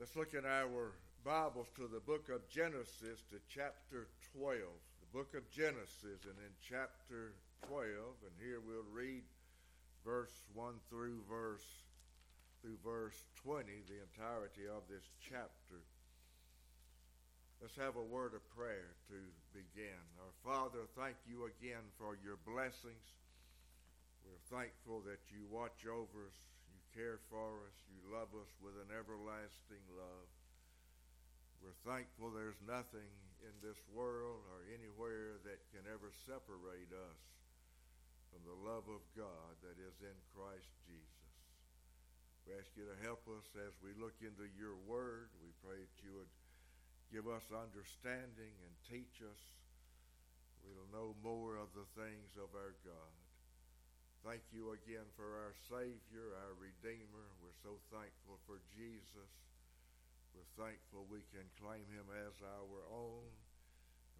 Let's look in our Bibles to the book of Genesis to chapter 12. The book of Genesis, and in chapter 12, and here we'll read verse 1 through verse through verse 20, the entirety of this chapter. Let's have a word of prayer to begin. Our Father, thank you again for your blessings. We're thankful that you watch over us, care for us, you love us with an everlasting love. We're thankful there's nothing in this world or anywhere that can ever separate us from the love of God that is in Christ Jesus. We ask you to help us as we look into your word. We pray that you would give us understanding and teach us. We'll know more of the things of our God. Thank you again for our Savior, our Redeemer. We're so thankful for Jesus. We're thankful we can claim him as our own.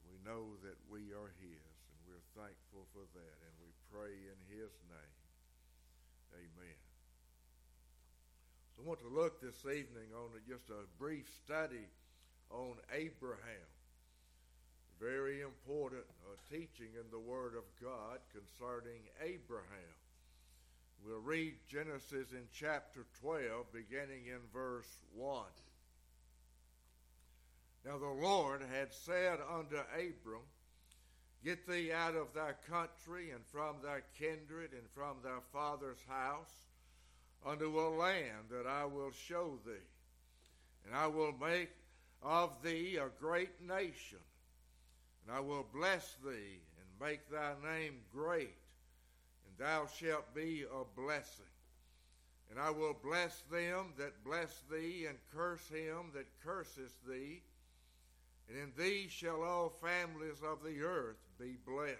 We know that we are his, and we're thankful for that. And we pray in his name. Amen. So I want to look this evening on just a brief study on Abraham. Very important uh, teaching in the Word of God concerning Abraham. We'll read Genesis in chapter 12, beginning in verse 1. Now the Lord had said unto Abram, Get thee out of thy country and from thy kindred and from thy father's house unto a land that I will show thee. And I will make of thee a great nation, and I will bless thee and make thy name great, and thou shalt be a blessing. And I will bless them that bless thee, and curse him that curseth thee and in thee shall all families of the earth be blessed.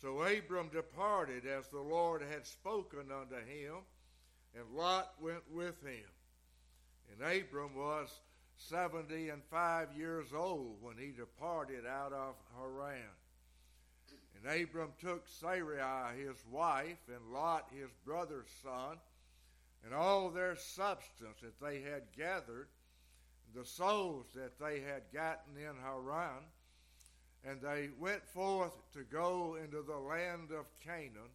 So Abram departed as the Lord had spoken unto him, and Lot went with him. And Abram was seventy and five years old when he departed out of Haran. And Abram took Sarai his wife, and Lot his brother's son, and all their substance that they had gathered, the souls that they had gotten in Haran, and they went forth to go into the land of Canaan,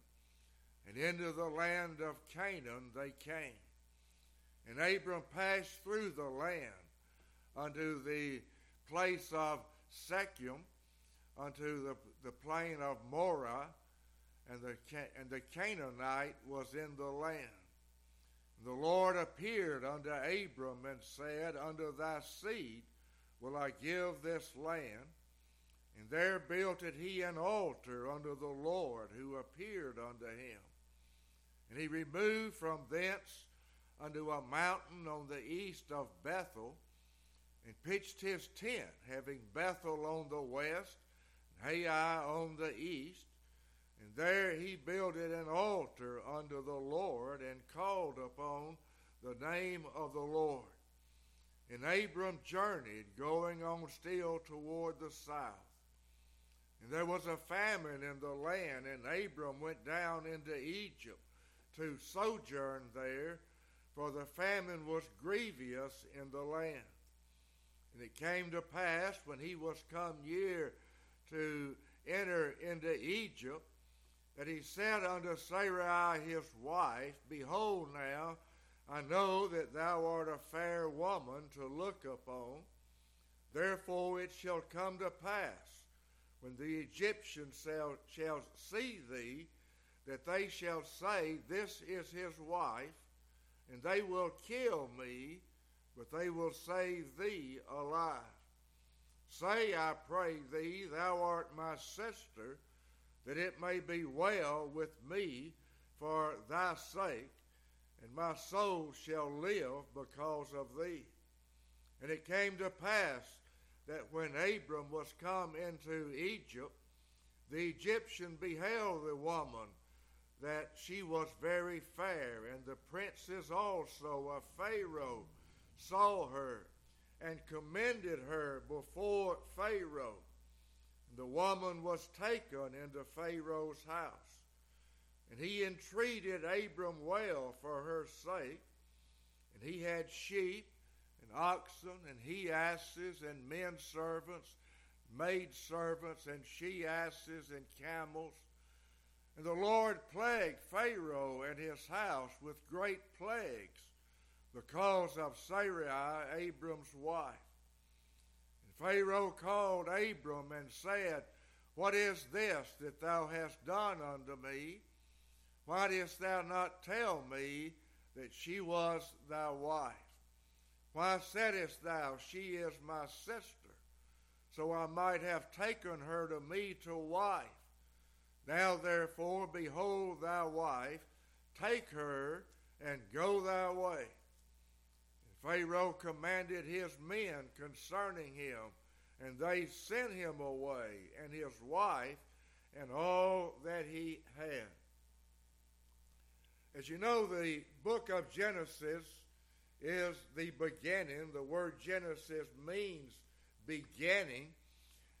and into the land of Canaan they came. And Abram passed through the land unto the place of Shechem, unto the, the plain of Moreh, and the, and the Canaanite was in the land. The Lord appeared unto Abram and said, Unto thy seed will I give this land. And there builded he an altar unto the Lord who appeared unto him. And he removed from thence unto a mountain on the east of Bethel, and pitched his tent, having Bethel on the west, and Hai on the east. And there he builded an altar unto the Lord and called upon the name of the Lord. And Abram journeyed, going on still toward the south. And there was a famine in the land, and Abram went down into Egypt to sojourn there, for the famine was grievous in the land. And it came to pass when he was come near to enter into Egypt that he said unto Sarai his wife, Behold now, I know that thou art a fair woman to look upon. Therefore it shall come to pass, when the Egyptians shall, shall see thee, that they shall say, This is his wife, and they will kill me, but they will save thee alive. Say, I pray thee, thou art my sister, that it may be well with me for thy sake, and my soul shall live because of thee. And it came to pass that when Abram was come into Egypt, the Egyptian beheld the woman, that she was very fair, and the princes also of Pharaoh saw her, and commended her before Pharaoh. The woman was taken into Pharaoh's house. And he entreated Abram well for her sake. And he had sheep and oxen and he asses and men servants, maid servants and she asses and camels. And the Lord plagued Pharaoh and his house with great plagues because of Sarai, Abram's wife. And Pharaoh called Abram and said, What is this that thou hast done unto me? Why didst thou not tell me that she was thy wife? Why saidst thou, She is my sister? So I might have taken her to me to wife. Now therefore, behold thy wife, take her and go thy way. Pharaoh commanded his men concerning him, and they sent him away, and his wife, and all that he had. As you know, the book of Genesis is the beginning. The word Genesis means beginning.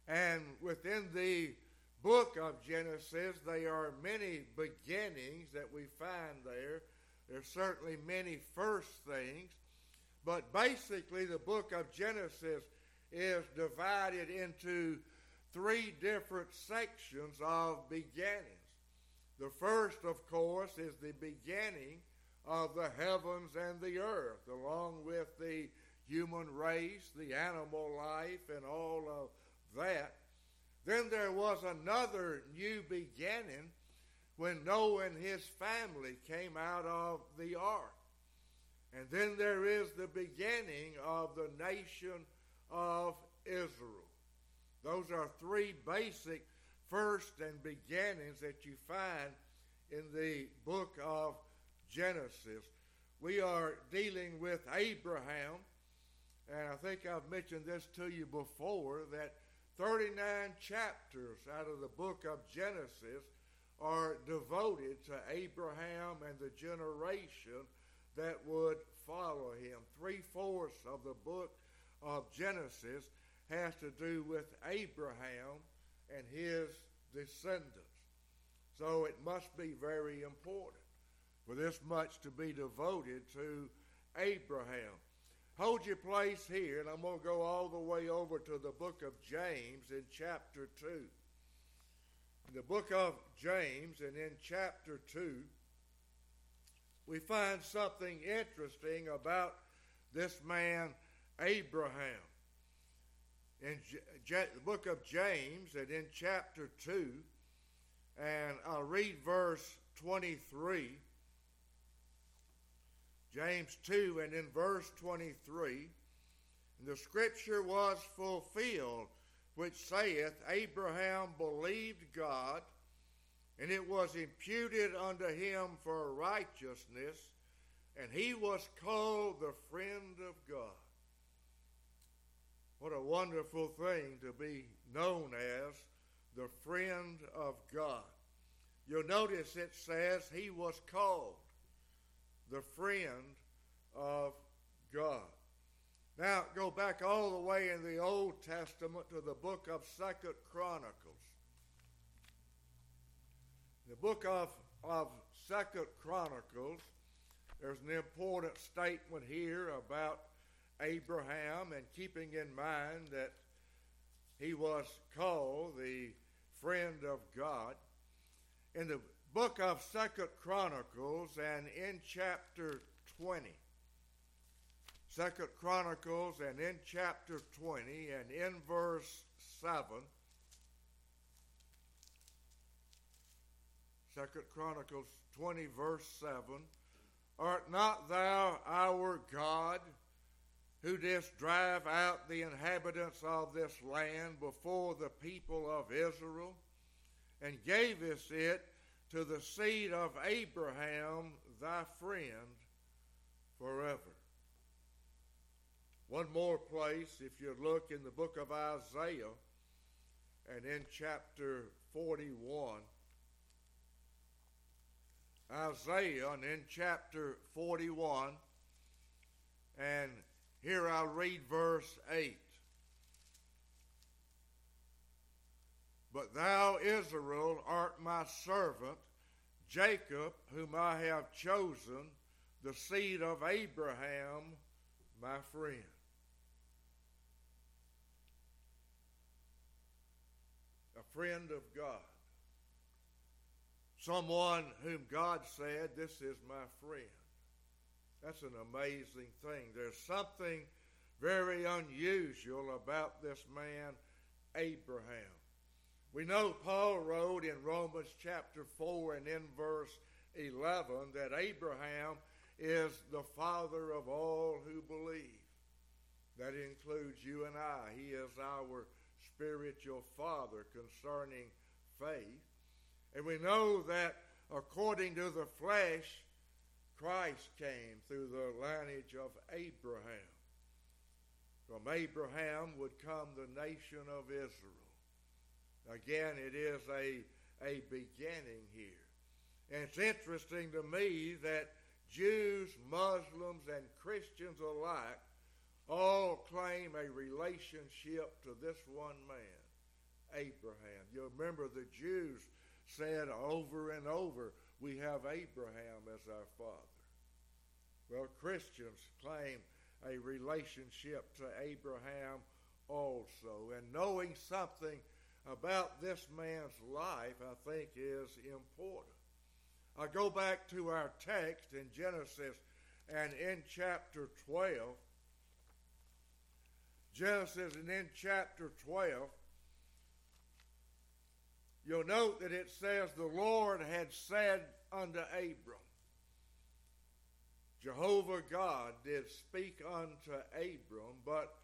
And within the book of Genesis, there are many beginnings that we find there. There's certainly many first things. But basically, the book of Genesis is divided into three different sections of beginnings. The first, of course, is the beginning of the heavens and the earth, along with the human race, the animal life, and all of that. Then there was another new beginning when Noah and his family came out of the ark. And then there is the beginning of the nation of Israel. Those are three basic first and beginnings that you find in the book of Genesis. We are dealing with Abraham, and I think I've mentioned this to you before that 39 chapters out of the book of Genesis are devoted to Abraham and the generation that would follow him. Three fourths of the book of Genesis has to do with Abraham and his descendants. So it must be very important for this much to be devoted to Abraham. Hold your place here, and I'm going to go all the way over to the book of James in chapter 2. The book of James and in chapter 2, we find something interesting about this man, Abraham. In J- the book of James and in chapter 2, and I'll read verse 23. James 2 and in verse 23, the scripture was fulfilled, which saith, Abraham believed God, and it was imputed unto him for righteousness, and he was called the friend of God. What a wonderful thing to be known as the friend of God. You'll notice it says he was called the friend of God. Now, go back all the way in the Old Testament to the book of Second Chronicles. The book of, of Second Chronicles, there's an important statement here about Abraham and keeping in mind that he was called the friend of God. In the book of Second Chronicles and in chapter 20. Second Chronicles and in chapter 20 and in verse 7. Second Chronicles 20 verse 7. Art not thou our God who didst drive out the inhabitants of this land before the people of Israel and gavest it to the seed of Abraham, thy friend, forever. One more place, if you look in the book of Isaiah and in chapter 41. Isaiah and in chapter 41, and here I'll read verse 8. But thou, Israel, art my servant, Jacob, whom I have chosen, the seed of Abraham, my friend. A friend of God. Someone whom God said, This is my friend. That's an amazing thing. There's something very unusual about this man, Abraham. We know Paul wrote in Romans chapter 4 and in verse 11 that Abraham is the father of all who believe. That includes you and I. He is our spiritual father concerning faith. And we know that according to the flesh, Christ came through the lineage of Abraham. From Abraham would come the nation of Israel. Again, it is a, a beginning here. And it's interesting to me that Jews, Muslims, and Christians alike all claim a relationship to this one man, Abraham. You remember the Jews said over and over, We have Abraham as our father. Well, Christians claim a relationship to Abraham also. And knowing something about this man's life, I think, is important. I go back to our text in Genesis and in chapter 12. Genesis and in chapter 12, you'll note that it says, The Lord had said unto Abram, Jehovah God did speak unto Abram, but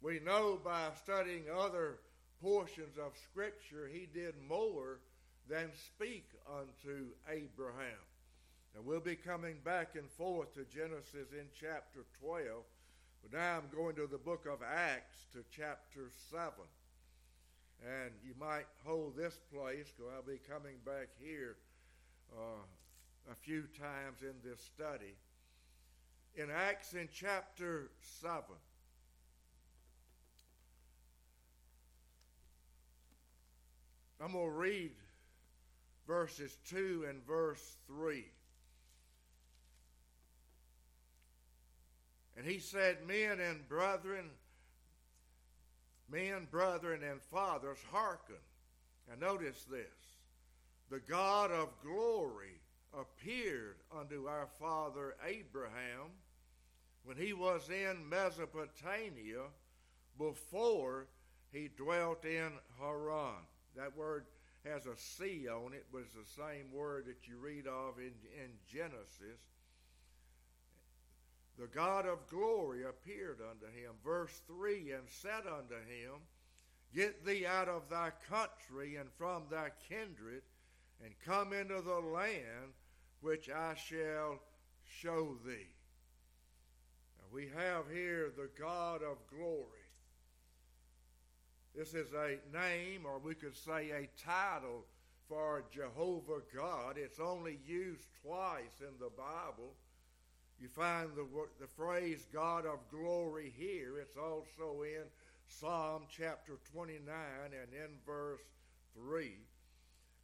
we know by studying other portions of Scripture, he did more than speak unto Abraham. And we'll be coming back and forth to Genesis in chapter 12. But now I'm going to the book of Acts to chapter 7. And you might hold this place because I'll be coming back here uh, a few times in this study. In Acts in chapter 7, I'm going to read verses 2 and verse 3. And he said, Men and brethren, men, brethren, and fathers, hearken. And notice this the God of glory appeared unto our father Abraham when he was in Mesopotamia before he dwelt in Haran. That word has a C on it, but it's the same word that you read of in, in Genesis. The God of glory appeared unto him. Verse 3 And said unto him, Get thee out of thy country and from thy kindred, and come into the land which I shall show thee. Now we have here the God of glory. This is a name, or we could say a title for Jehovah God. It's only used twice in the Bible. You find the, the phrase God of glory here. It's also in Psalm chapter 29 and in verse 3.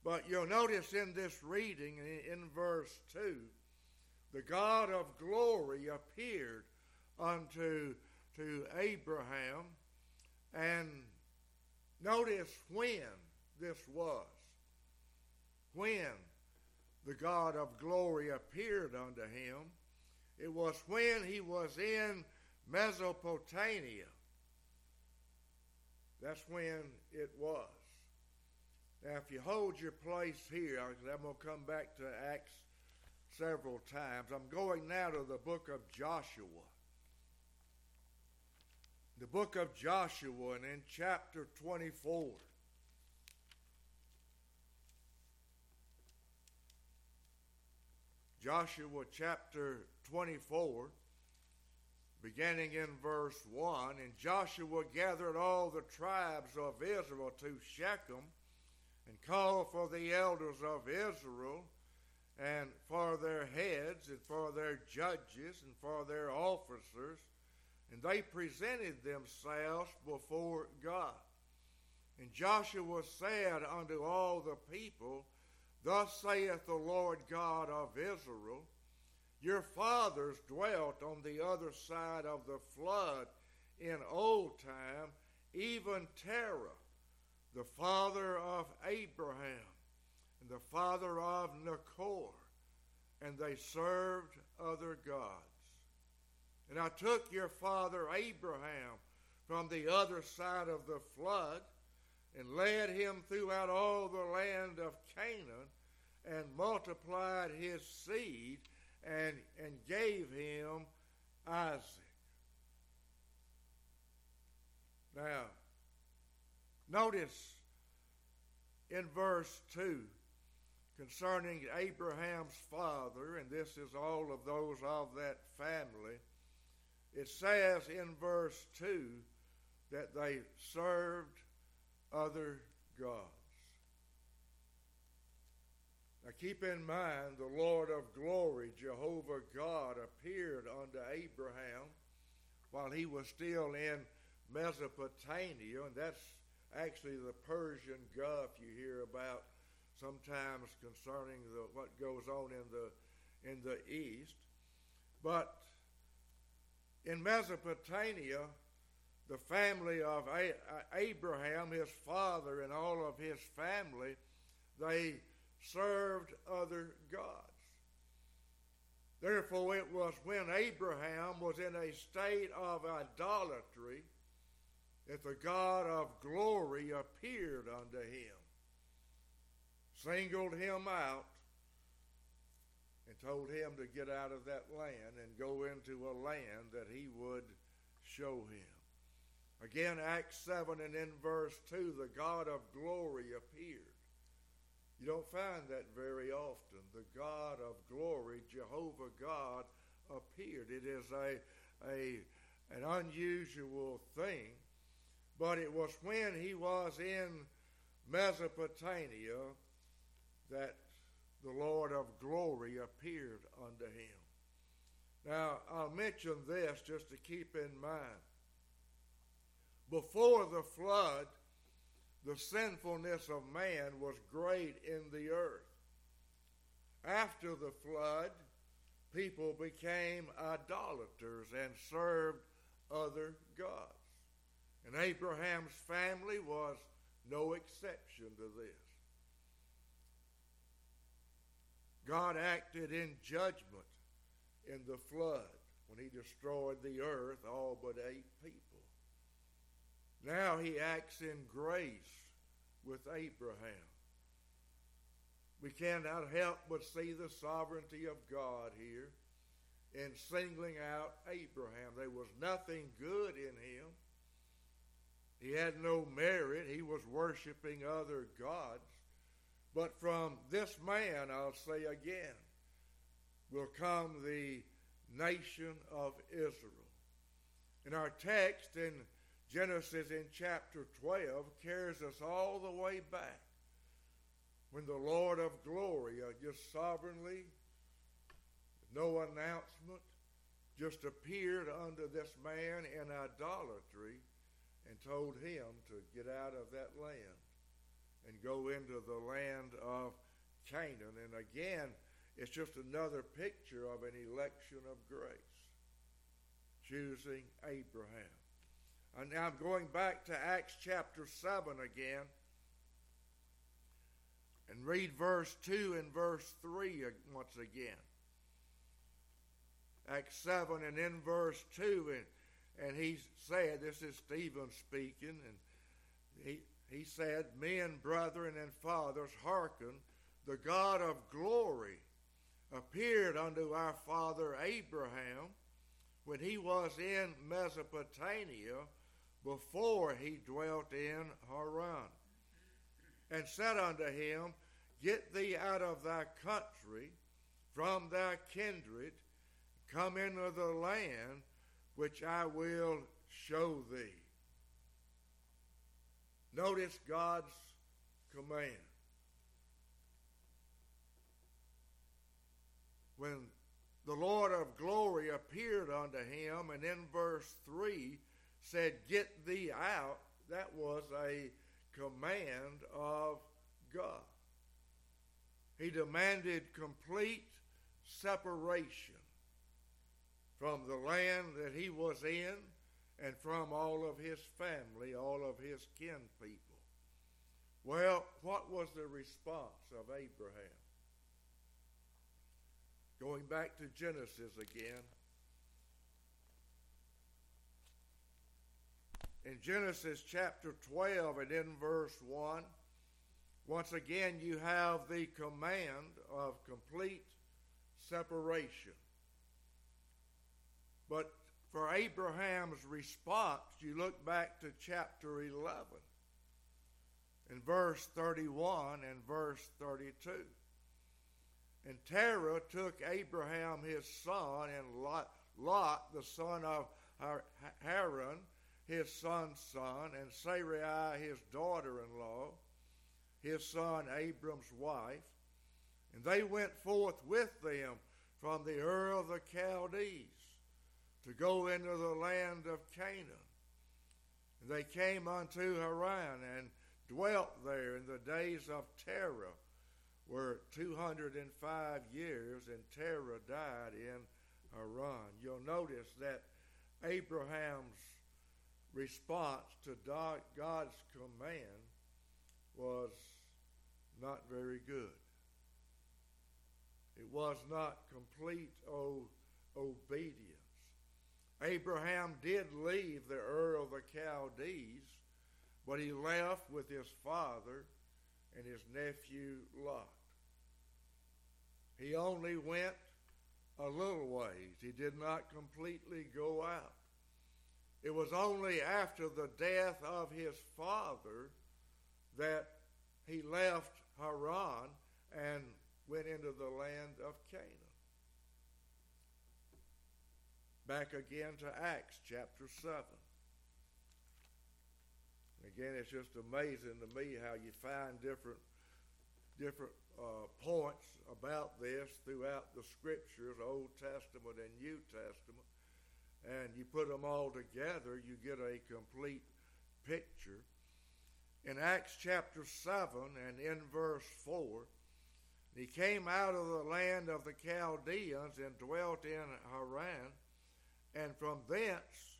But you'll notice in this reading, in verse 2, the God of glory appeared unto to Abraham and Notice when this was. When the God of glory appeared unto him, it was when he was in Mesopotamia. That's when it was. Now, if you hold your place here, I'm going to come back to Acts several times. I'm going now to the book of Joshua the book of Joshua and in chapter 24. Joshua chapter 24, beginning in verse 1. And Joshua gathered all the tribes of Israel to Shechem and called for the elders of Israel and for their heads and for their judges and for their officers and they presented themselves before God. And Joshua said unto all the people, Thus saith the Lord God of Israel, Your fathers dwelt on the other side of the flood in old time, even Terah, the father of Abraham and the father of Nachor, and they served other gods. And I took your father Abraham from the other side of the flood and led him throughout all the land of Canaan and multiplied his seed and, and gave him Isaac. Now, notice in verse 2 concerning Abraham's father, and this is all of those of that family, it says in verse 2 that they served other gods. Now keep in mind the Lord of glory, Jehovah God, appeared unto Abraham while he was still in Mesopotamia, and that's actually the Persian Gulf you hear about sometimes concerning the, what goes on in the in the east. But in Mesopotamia, the family of Abraham, his father, and all of his family, they served other gods. Therefore, it was when Abraham was in a state of idolatry that the God of glory appeared unto him, singled him out, and told him to get out of that land and go into a land that he would show him. Again, Acts 7 and in verse 2, the God of glory appeared. You don't find that very often. The God of glory, Jehovah God, appeared. It is a, a, an unusual thing, but it was when he was in Mesopotamia that the Lord of glory appeared unto him. Now, I'll mention this just to keep in mind. Before the flood, the sinfulness of man was great in the earth. After the flood, people became idolaters and served other gods. And Abraham's family was no exception to this. God acted in judgment in the flood when he destroyed the earth, all but eight people. Now he acts in grace with Abraham. We cannot help but see the sovereignty of God here in singling out Abraham. There was nothing good in him. He had no merit. He was worshiping other gods. But from this man, I'll say again, will come the nation of Israel. In our text in Genesis in chapter 12 carries us all the way back when the Lord of glory uh, just sovereignly, no announcement, just appeared unto this man in idolatry and told him to get out of that land and go into the land of Canaan. And again, it's just another picture of an election of grace, choosing Abraham. And now I'm going back to Acts chapter 7 again and read verse 2 and verse 3 once again. Acts 7 and in verse 2, and, and he said, This is Stephen speaking, and he, he said, Men, brethren, and fathers, hearken, the God of glory appeared unto our father Abraham when he was in Mesopotamia before he dwelt in Haran, and said unto him, Get thee out of thy country, from thy kindred, come into the land which I will show thee. Notice God's command. When the Lord of glory appeared unto him, and in verse 3 said, Get thee out, that was a command of God. He demanded complete separation from the land that he was in and from all of his family, all of his kin people. Well, what was the response of Abraham? Going back to Genesis again. In Genesis chapter 12 and in verse 1, once again you have the command of complete separation. But for Abraham's response, you look back to chapter 11 in verse 31 and verse 32. And Terah took Abraham his son and Lot, Lot the son of Haran, his son's son, and Sarai his daughter-in-law, his son Abram's wife, and they went forth with them from the Ur of the Chaldees to go into the land of Canaan. And they came unto Haran and dwelt there in the days of Terah, were 205 years, and Terah died in Haran. You'll notice that Abraham's response to God's command was not very good. It was not complete obedience. Abraham did leave the Ur of the Chaldees, but he left with his father and his nephew Lot. He only went a little ways. He did not completely go out. It was only after the death of his father that he left Haran and went into the land of Canaan. Back again to Acts chapter 7. Again, it's just amazing to me how you find different different uh, points about this throughout the scriptures, Old Testament and New Testament, and you put them all together, you get a complete picture. In Acts chapter 7 and in verse 4, he came out of the land of the Chaldeans and dwelt in Haran, and from thence,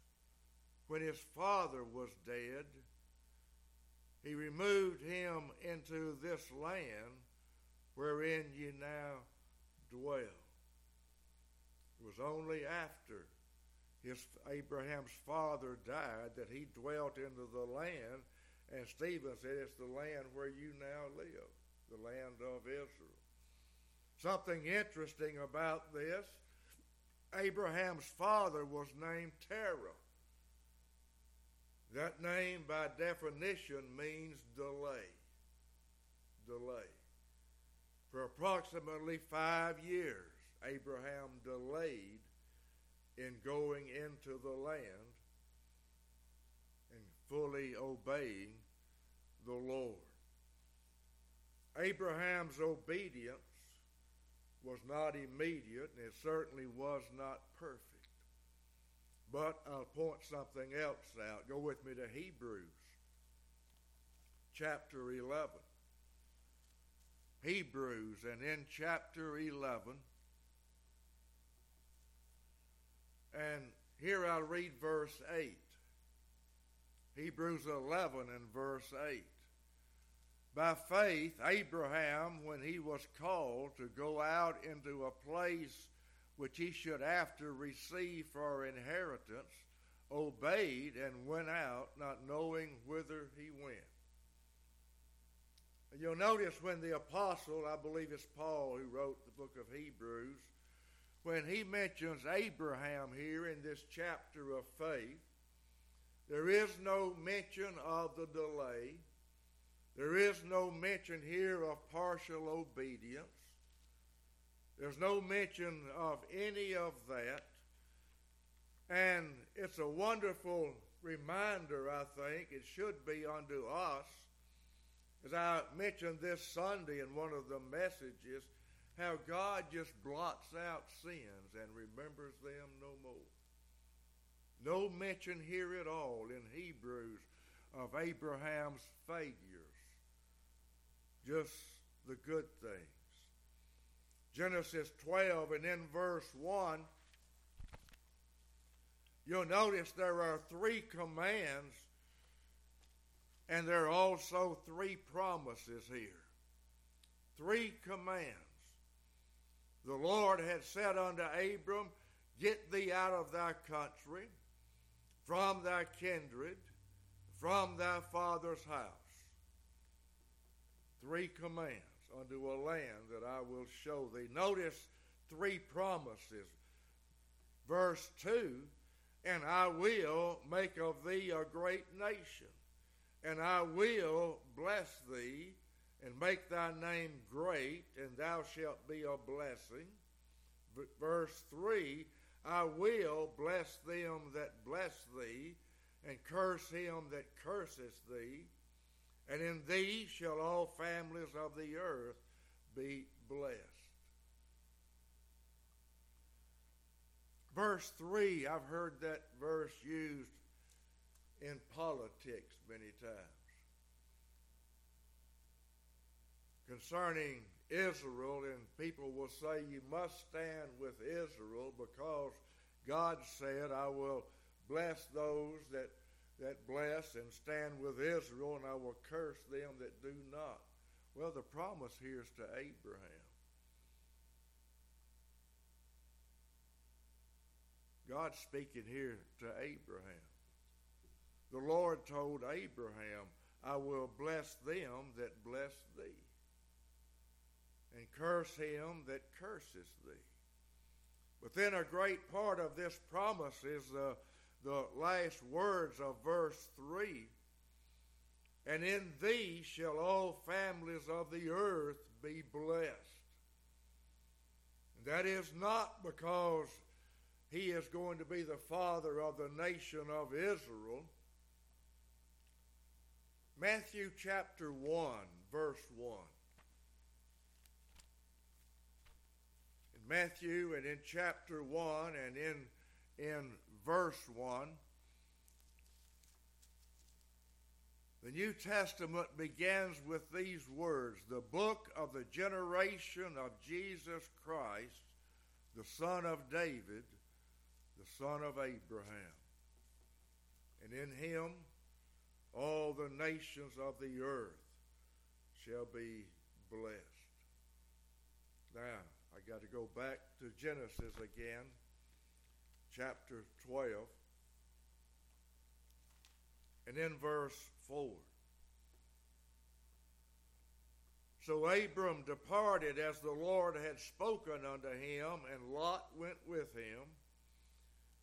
when his father was dead, he removed him into this land wherein ye now dwell. It was only after his Abraham's father died that he dwelt into the land, and Stephen said it's the land where you now live, the land of Israel. Something interesting about this Abraham's father was named Terah. That name, by definition, means delay. Delay. For approximately five years, Abraham delayed in going into the land and fully obeying the Lord. Abraham's obedience was not immediate, and it certainly was not perfect. But I'll point something else out. Go with me to Hebrews chapter 11. Hebrews, and in chapter 11, and here I'll read verse 8. Hebrews 11 and verse 8. By faith, Abraham, when he was called to go out into a place which he should after receive for inheritance, obeyed and went out, not knowing whither he went. You'll notice when the apostle, I believe it's Paul who wrote the book of Hebrews, when he mentions Abraham here in this chapter of faith, there is no mention of the delay. There is no mention here of partial obedience. There's no mention of any of that. And it's a wonderful reminder, I think, it should be unto us, as I mentioned this Sunday in one of the messages, how God just blots out sins and remembers them no more. No mention here at all in Hebrews of Abraham's failures, just the good things. Genesis 12 and in verse 1, you'll notice there are three commands And there are also three promises here, three commands. The Lord had said unto Abram, Get thee out of thy country, from thy kindred, from thy father's house. Three commands unto a land that I will show thee. Notice three promises. Verse 2 And I will make of thee a great nation, and I will bless thee, and make thy name great, and thou shalt be a blessing. Verse 3 I will bless them that bless thee, and curse him that curses thee, and in thee shall all families of the earth be blessed. Verse 3, I've heard that verse used in politics many times. Concerning Israel, and people will say you must stand with Israel because God said, I will bless those that, that bless and stand with Israel, and I will curse them that do not. Well, the promise here is to Abraham. God speaking here to Abraham. The Lord told Abraham, I will bless them that bless thee, and curse him that curses thee. But then a great part of this promise is the, the last words of verse 3 and in thee shall all families of the earth be blessed. And that is not because he is going to be the father of the nation of Israel. Matthew chapter 1, verse 1. Matthew and in chapter 1 and in, in verse 1, The New Testament begins with these words the book of the generation of Jesus Christ, the son of David, the son of Abraham. And in him all the nations of the earth shall be blessed. Now, I got to go back to Genesis again, chapter 12. And in verse 4. So Abram departed as the Lord had spoken unto him, and Lot went with him.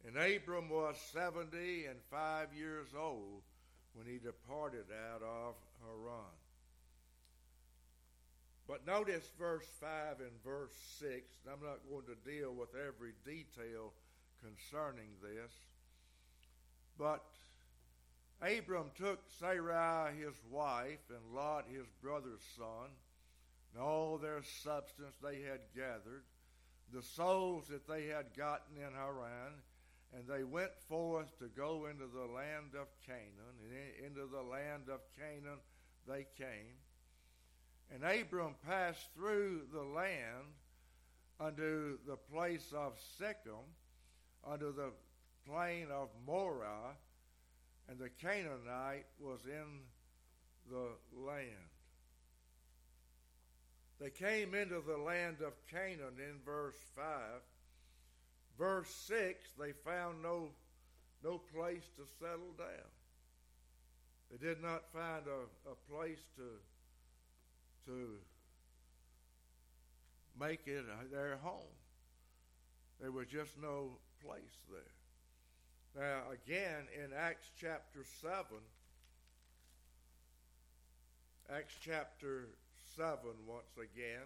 And Abram was seventy and five years old when he departed out of Haran. But notice verse 5 and verse 6. I'm not going to deal with every detail concerning this. But Abram took Sarai his wife and Lot his brother's son, and all their substance they had gathered, the souls that they had gotten in Haran, and they went forth to go into the land of Canaan, and into the land of Canaan they came. And Abram passed through the land unto the place of Shechem, unto the plain of Moreh, and the Canaanite was in the land. They came into the land of Canaan in verse 5. Verse 6, they found no, no place to settle down. They did not find a, a place to, to make it their home. There was just no place there. Now, again, in Acts chapter 7, Acts chapter 7, once again,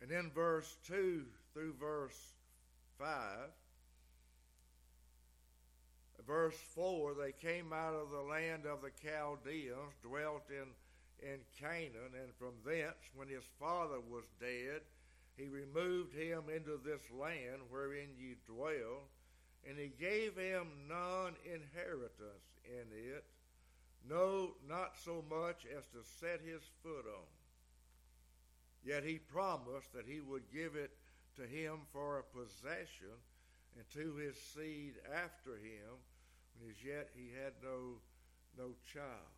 and in verse 2 through verse 5, verse 4, they came out of the land of the Chaldeans, dwelt in, in Canaan, and from thence, when his father was dead, he removed him into this land wherein ye dwell, and he gave him none inheritance in it, no, not so much as to set his foot on. Yet he promised that he would give it to him for a possession and to his seed after him and as yet he had no, no child.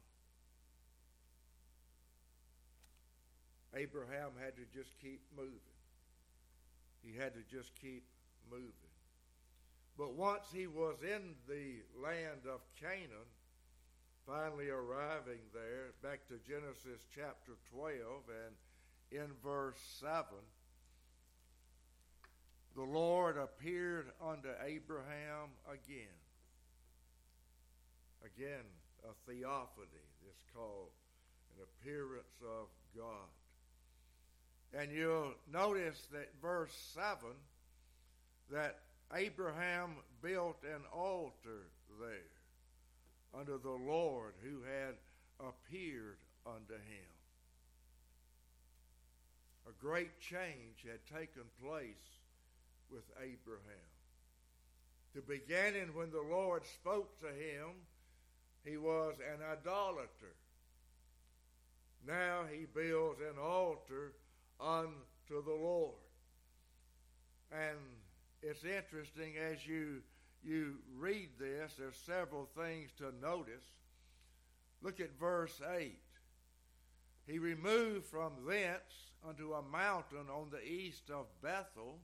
Abraham had to just keep moving. He had to just keep moving. But once he was in the land of Canaan, finally arriving there, back to Genesis chapter 12 and in verse 7, the Lord appeared unto Abraham again. Again, a theophany is called an appearance of God. And you'll notice that verse 7 that Abraham built an altar there unto the Lord who had appeared unto him. A great change had taken place with Abraham. The beginning, when the Lord spoke to him, he was an idolater. Now he builds an altar unto the Lord. And it's interesting as you you read this, there's several things to notice. Look at verse 8. He removed from thence unto a mountain on the east of Bethel,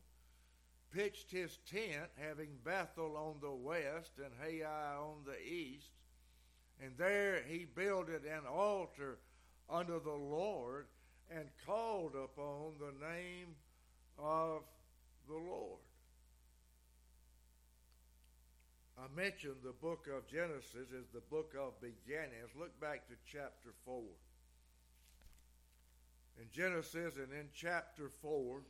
pitched his tent, having Bethel on the west and Hai on the east, and there he builded an altar unto the Lord and called upon the name of the Lord. I mentioned the book of Genesis is the book of beginnings. Look back to chapter 4. In Genesis and in chapter 4,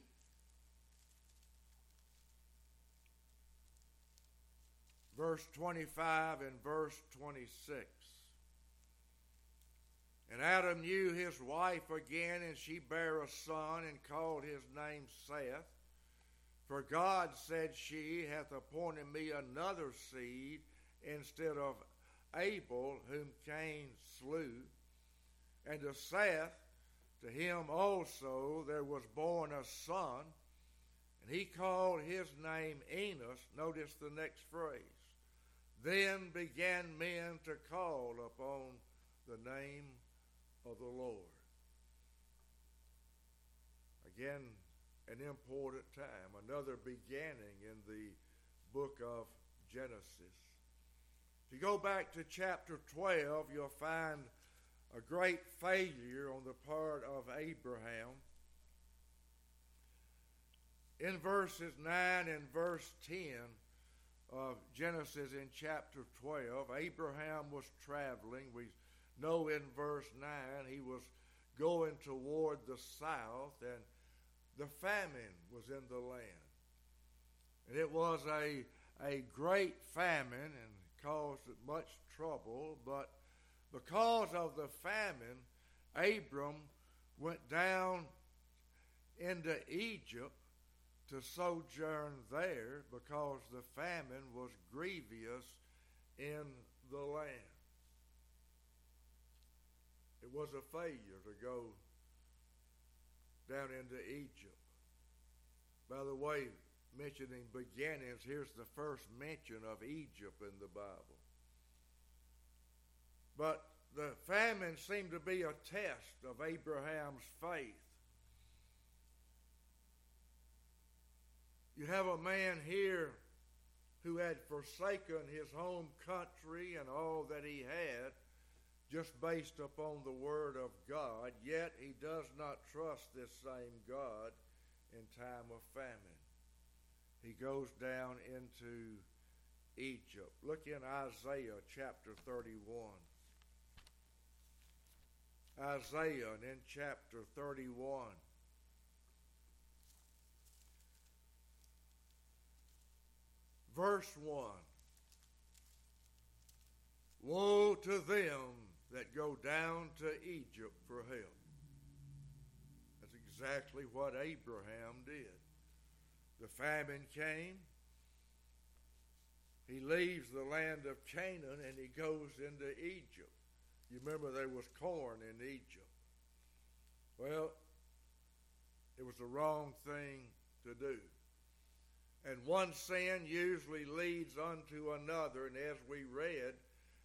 verse 25 and verse 26. And Adam knew his wife again, and she bare a son, and called his name Seth. For God said, She hath appointed me another seed instead of Abel, whom Cain slew. And to Seth, to him also there was born a son, and he called his name Enos. Notice the next phrase. Then began men to call upon the name of the Lord. Again, an important time, another beginning in the book of Genesis. If you go back to chapter 12, you'll find a great failure on the part of Abraham. In verses 9 and verse 10 of Genesis in chapter 12, Abraham was traveling. We know in verse 9 he was going toward the south and the famine was in the land. And it was a, a great famine and caused much trouble, but because of the famine, Abram went down into Egypt to sojourn there because the famine was grievous in the land. It was a failure to go down into Egypt. By the way, mentioning beginnings, here's the first mention of Egypt in the Bible. But the famine seemed to be a test of Abraham's faith. You have a man here who had forsaken his home country and all that he had just based upon the Word of God, yet he does not trust this same God in time of famine. He goes down into Egypt. Look in Isaiah chapter 31. Isaiah and in chapter 31. Verse 1 Woe to them that go down to Egypt for help. That's exactly what Abraham did. The famine came. He leaves the land of Canaan and he goes into Egypt. You remember there was corn in Egypt. Well, it was the wrong thing to do. And one sin usually leads unto another. And as we read,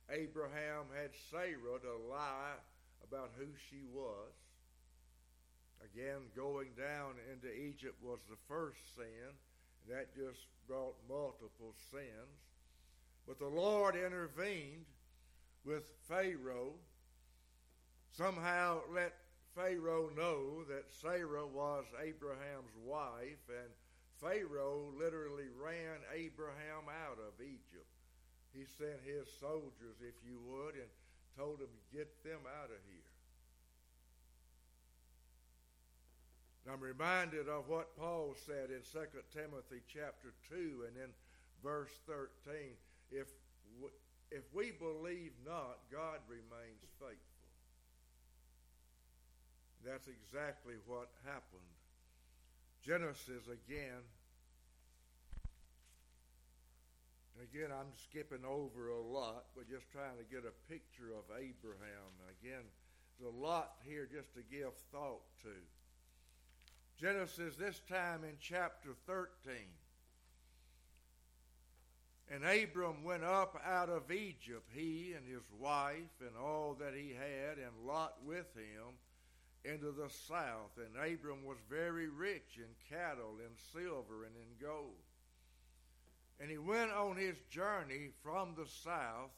Abraham had Sarah to lie about who she was. Again, going down into Egypt was the first sin, and that just brought multiple sins. But the Lord intervened with Pharaoh, somehow let Pharaoh know that Sarah was Abraham's wife, and Pharaoh literally ran Abraham out of Egypt. He sent his soldiers, if you would, and told them get them out of here. And I'm reminded of what Paul said in 2 Timothy chapter 2 and in verse 13. If, if we believe not, God remains faithful. That's exactly what happened. Genesis again. Again, I'm skipping over a lot, but just trying to get a picture of Abraham. Again, there's a lot here just to give thought to. Genesis, this time in chapter 13. And Abram went up out of Egypt, he and his wife and all that he had, and Lot with him, into the south. And Abram was very rich in cattle, in silver, and in gold. And he went on his journey from the south,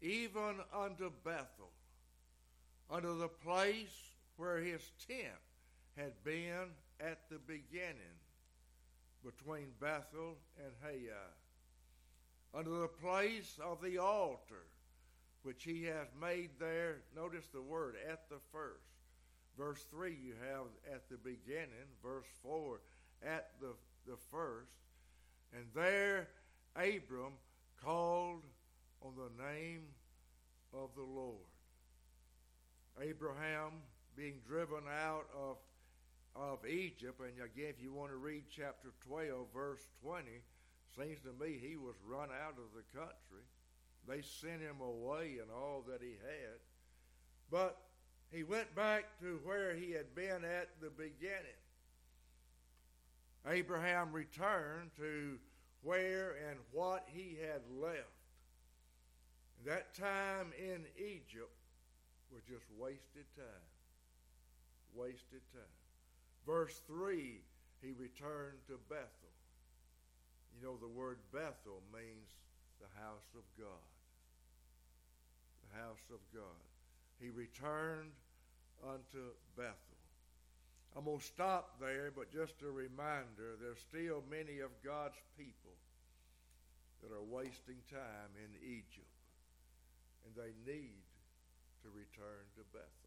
even unto Bethel, unto the place where his tent had been at the beginning between Bethel and Hai, under the place of the altar which he has made there. Notice the word at the first. Verse 3 you have at the beginning. Verse 4 at the, the first. And there Abram called on the name of the Lord. Abraham being driven out of of Egypt. And again, if you want to read chapter 12, verse 20, seems to me he was run out of the country. They sent him away and all that he had. But he went back to where he had been at the beginning. Abraham returned to where and what he had left. That time in Egypt was just wasted time. Wasted time. Verse 3, he returned to Bethel. You know, the word Bethel means the house of God. The house of God. He returned unto Bethel. I'm going to stop there, but just a reminder there's still many of God's people that are wasting time in Egypt, and they need to return to Bethel.